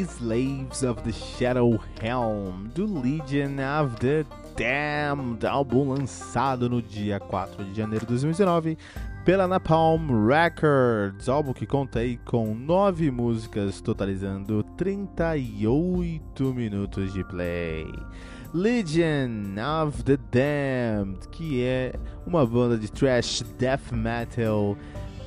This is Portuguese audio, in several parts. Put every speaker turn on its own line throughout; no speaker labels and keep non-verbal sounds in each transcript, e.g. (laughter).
Slaves of the Shadow Helm, do Legion of the Damned, álbum lançado no dia 4 de janeiro de 2019 pela Napalm Records, álbum que conta aí com 9 músicas, totalizando 38 minutos de play. Legion of the Damned, que é uma banda de thrash death metal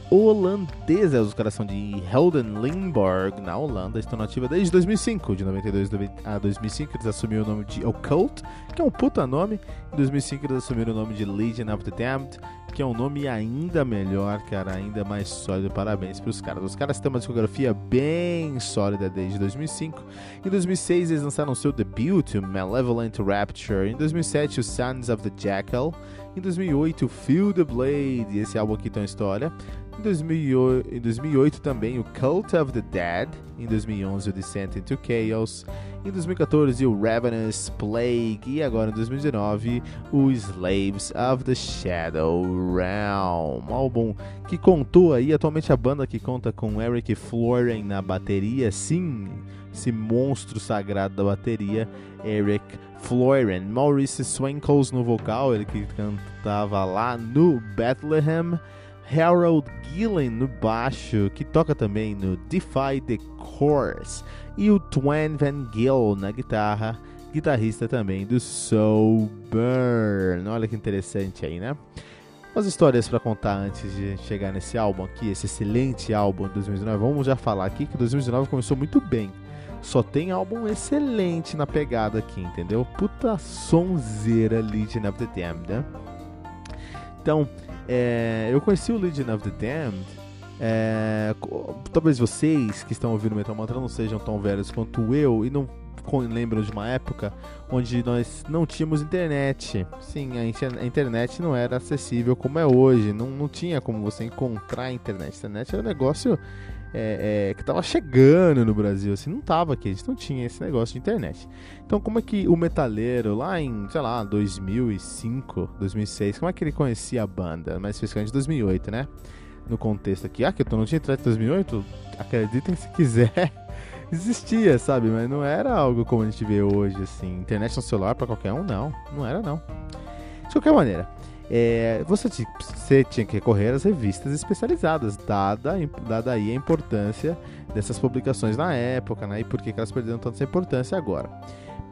holandesa. Os caras são de Helden Limburg, na Holanda. Estão nativa desde 2005. De 92 a 2005 eles assumiram o nome de Occult, que é um puta nome. Em 2005 eles assumiram o nome de Legion of the Damned, que é um nome ainda melhor, cara, ainda mais sólido. Parabéns pros caras. Os caras têm uma discografia bem sólida desde 2005. Em 2006 eles lançaram seu debut, Malevolent Rapture. Em 2007 o Sons of the Jackal. Em 2008 Feel the Blade, esse álbum aqui tem uma história. Em 2008, em 2008 também o Cult of the Dead. Em 2011 o Descent into Chaos. Em 2014 o Ravenous Plague. E agora em 2019 o Slaves of the Shadow Realm. Álbum que contou aí, atualmente a banda que conta com Eric Floren na bateria. Sim, esse monstro sagrado da bateria, Eric Floren. Maurice Swankles no vocal, ele que cantava lá no Bethlehem. Harold Gillen no baixo, que toca também no Defy the Course, e o Twan Van Gill na guitarra, guitarrista também do Soul Burn. Olha que interessante aí, né? Umas histórias para contar antes de chegar nesse álbum aqui, esse excelente álbum de 2019. Vamos já falar aqui que 2019 começou muito bem. Só tem álbum excelente na pegada aqui, entendeu? Puta sonzeira Legion of the Damned, né? Então, é, eu conheci o Legion of the Damned. É, talvez vocês que estão ouvindo Metal Mantra não sejam tão velhos quanto eu e não lembram de uma época onde nós não tínhamos internet. Sim, a internet não era acessível como é hoje. Não, não tinha como você encontrar a internet. A internet era um negócio é, é, que estava chegando no Brasil, assim, não tava aqui, a gente não tinha esse negócio de internet. Então, como é que o metaleiro, lá em, sei lá, 2005, 2006, como é que ele conhecia a banda? Mais especificamente 2008, né? No contexto aqui, ah, que eu não tinha internet em 2008? Acreditem se quiser. (laughs) Existia, sabe? Mas não era algo como a gente vê hoje, assim. Internet no celular para qualquer um, não. Não era, não. De qualquer maneira, é, você, você, tinha que recorrer às revistas especializadas, dada, dada aí a importância dessas publicações na época, né? E por que elas perderam tanta importância agora.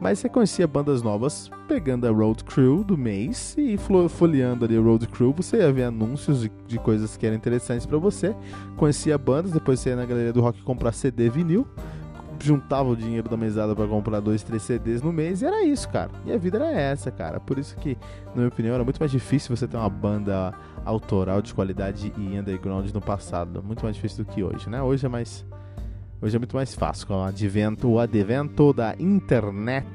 Mas você conhecia bandas novas pegando a Road Crew do mês e folheando ali a Road Crew, você ia ver anúncios de, de coisas que eram interessantes para você. Conhecia bandas, depois você ia na galeria do rock comprar CD vinil juntava o dinheiro da mesada para comprar dois, três CDs no mês e era isso, cara. E a vida era essa, cara. Por isso que, na minha opinião, era muito mais difícil você ter uma banda autoral de qualidade e underground no passado. Muito mais difícil do que hoje, né? Hoje é mais. Hoje é muito mais fácil com o advento, o advento da internet.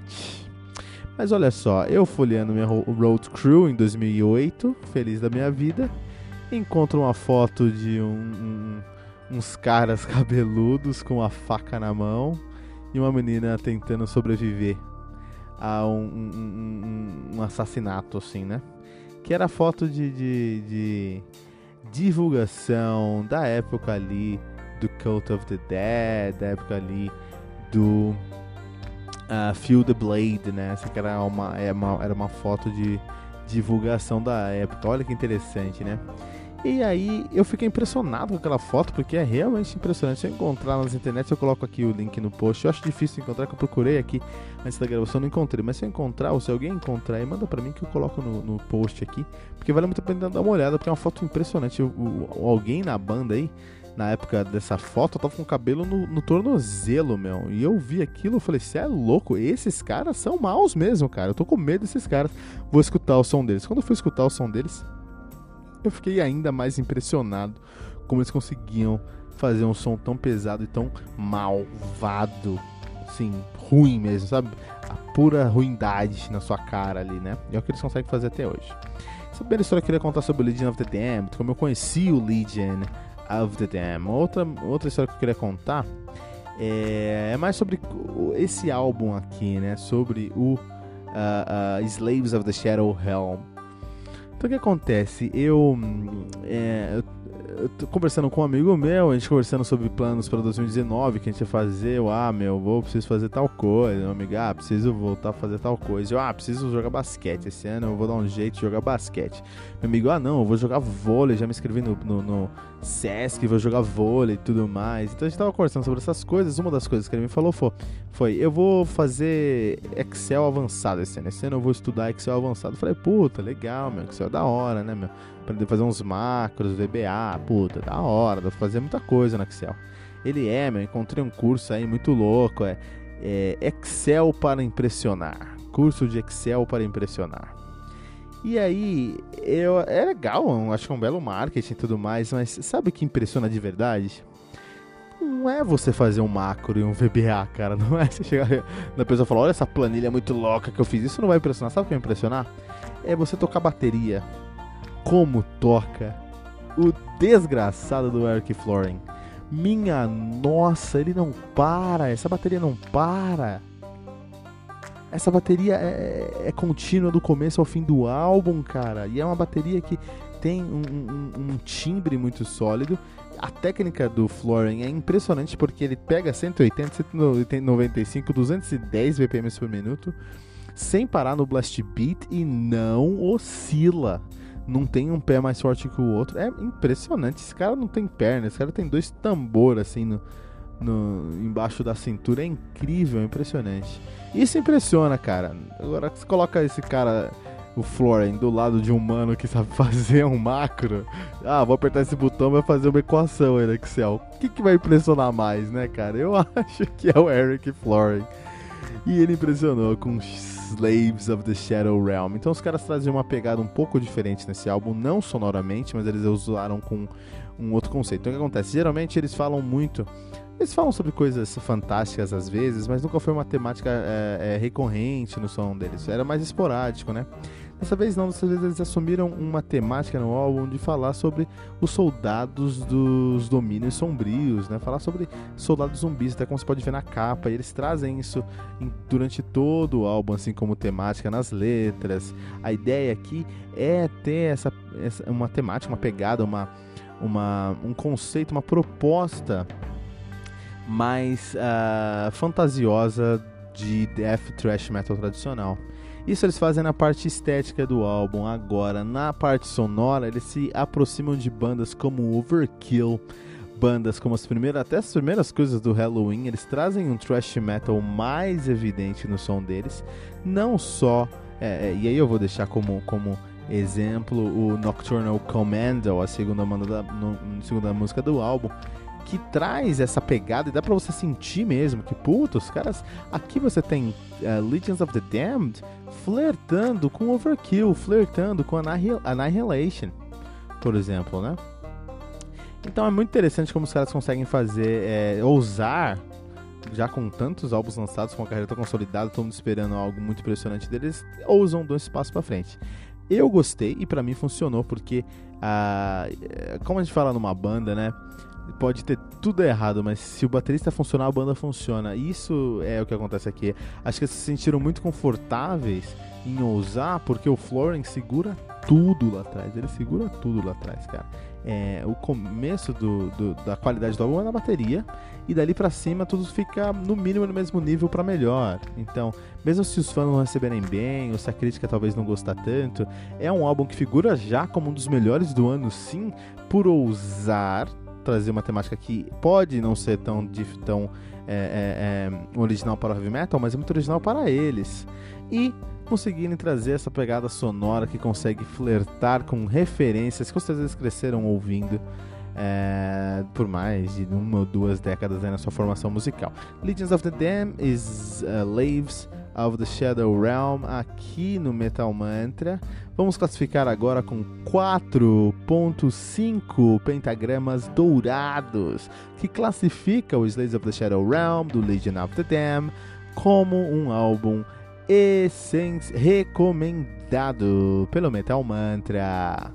Mas olha só, eu folheando minha Road Crew em 2008, feliz da minha vida, encontro uma foto de um, um uns caras (laughs) cabeludos com a faca na mão e uma menina tentando sobreviver a um, um, um, um assassinato, assim, né? Que era foto de, de, de, divulgação da época ali do Cult of the Dead, da época ali do uh, Feel the Blade, né? Essa que era é uma, era uma foto de divulgação da época. Olha que interessante, né? E aí eu fiquei impressionado com aquela foto, porque é realmente impressionante. Se eu encontrar nas internet, eu coloco aqui o link no post. Eu acho difícil encontrar, que eu procurei aqui antes da gravação, não encontrei. Mas se eu encontrar, ou se alguém encontrar, aí manda pra mim que eu coloco no, no post aqui. Porque vale muito a pena dar uma olhada, porque é uma foto impressionante. O, o, alguém na banda aí, na época dessa foto, tava com o cabelo no, no tornozelo, meu. E eu vi aquilo, eu falei, você é louco? Esses caras são maus mesmo, cara. Eu tô com medo desses caras. Vou escutar o som deles. Quando eu fui escutar o som deles eu fiquei ainda mais impressionado como eles conseguiam fazer um som tão pesado e tão malvado, assim, ruim mesmo, sabe? A pura ruindade na sua cara ali, né? E é o que eles conseguem fazer até hoje. Essa primeira história eu queria contar sobre o Legion of the Damned, como eu conheci o Legion of the Damned. Outra, outra história que eu queria contar é, é mais sobre esse álbum aqui, né? Sobre o uh, uh, Slaves of the Shadow Helm. Então o que acontece? Eu, é, eu conversando com um amigo meu, a gente conversando sobre planos para 2019, que a gente ia fazer, eu, ah, meu, vou, preciso fazer tal coisa, meu amigo, ah, preciso voltar a fazer tal coisa, eu, ah, preciso jogar basquete, esse ano eu vou dar um jeito de jogar basquete. Meu amigo, ah, não, eu vou jogar vôlei, já me inscrevi no, no, no Sesc, vou jogar vôlei e tudo mais. Então a gente tava conversando sobre essas coisas, uma das coisas que ele me falou foi, foi eu vou fazer Excel avançado esse ano, esse ano eu vou estudar Excel avançado. Eu falei, puta, legal, meu, Excel é da hora, né, meu? Aprender a fazer uns macros, VBA, puta, da hora, dá pra fazer muita coisa no Excel. Ele é, meu, encontrei um curso aí muito louco, é, é Excel para impressionar. Curso de Excel para impressionar. E aí, eu, é legal, acho que é um belo marketing e tudo mais, mas sabe o que impressiona de verdade? Não é você fazer um macro e um VBA, cara. (laughs) Não é você chegar na pessoa e falar: Olha essa planilha muito louca que eu fiz. Isso não vai impressionar. Sabe o que vai impressionar? É você tocar bateria como toca o desgraçado do Eric Florin. Minha nossa, ele não para, essa bateria não para. Essa bateria é, é, é contínua do começo ao fim do álbum, cara. E é uma bateria que tem um, um, um timbre muito sólido. A técnica do Florin é impressionante porque ele pega 180, 195, 210 BPM por minuto sem parar no blast beat e não oscila não tem um pé mais forte que o outro. É impressionante. Esse cara não tem perna, esse cara tem dois tambor assim no, no, embaixo da cintura. É incrível, é impressionante. Isso impressiona, cara. Agora você coloca esse cara, o Floren, do lado de um mano que sabe (laughs) fazer um macro. Ah, vou apertar esse botão vai fazer uma equação aí no Excel. O que, que vai impressionar mais, né, cara? Eu (laughs) acho que é o Eric Floren. E ele impressionou com Slaves of the Shadow Realm. Então os caras trazem uma pegada um pouco diferente nesse álbum, não sonoramente, mas eles usaram com um outro conceito. Então o que acontece? Geralmente eles falam muito. Eles falam sobre coisas fantásticas às vezes, mas nunca foi uma temática é, é, recorrente no som deles. Era mais esporádico, né? Dessa vez não, dessa vez eles assumiram uma temática no álbum de falar sobre os soldados dos domínios sombrios, né? Falar sobre soldados zumbis, até como você pode ver na capa. E eles trazem isso em, durante todo o álbum, assim como temática nas letras. A ideia aqui é ter essa, essa uma temática, uma pegada, uma, uma, um conceito, uma proposta mais uh, fantasiosa de death thrash metal tradicional. Isso eles fazem na parte estética do álbum. Agora, na parte sonora, eles se aproximam de bandas como Overkill, bandas como as primeiras, até as primeiras coisas do Halloween, eles trazem um thrash metal mais evidente no som deles. Não só, é, é, e aí eu vou deixar como, como exemplo o Nocturnal Commando, a segunda, da, no, segunda música do álbum, que traz essa pegada e dá pra você sentir mesmo que, puta, os caras. Aqui você tem uh, Legends of the Damned flertando com Overkill, flertando com Annihilation, por exemplo, né? Então é muito interessante como os caras conseguem fazer, é, ousar, já com tantos álbuns lançados, com a carreira tão consolidada, todo mundo esperando algo muito impressionante deles, ousam dar esse passo pra frente. Eu gostei e para mim funcionou porque, ah, como a gente fala numa banda, né? Pode ter tudo errado, mas se o baterista funcionar, a banda funciona. Isso é o que acontece aqui. Acho que eles se sentiram muito confortáveis em ousar, porque o Florence segura tudo lá atrás. Ele segura tudo lá atrás, cara. É, o começo do, do, da qualidade do álbum é na bateria e dali para cima tudo fica no mínimo no mesmo nível para melhor. Então, mesmo se os fãs não receberem bem ou se a crítica talvez não gostar tanto, é um álbum que figura já como um dos melhores do ano, sim, por ousar trazer uma temática que pode não ser tão, tão é, é, é, original para o heavy metal, mas é muito original para eles. E conseguirem trazer essa pegada sonora que consegue flertar com referências que eles cresceram ouvindo é, por mais de uma ou duas décadas na sua formação musical. Legends of the Dam is uh, of the Shadow Realm aqui no Metal Mantra. Vamos classificar agora com 4.5 pentagramas dourados, que classifica o Slaves of the Shadow Realm do Legion of the Dam como um álbum recomendado pelo Metal Mantra.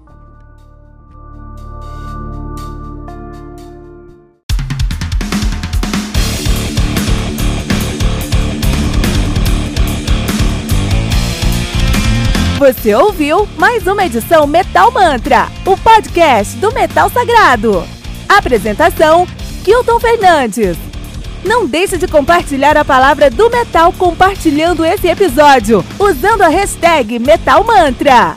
Você ouviu mais uma edição Metal Mantra, o podcast do Metal Sagrado. Apresentação: Kilton Fernandes. Não deixe de compartilhar a palavra do metal compartilhando esse episódio, usando a hashtag Metal Mantra.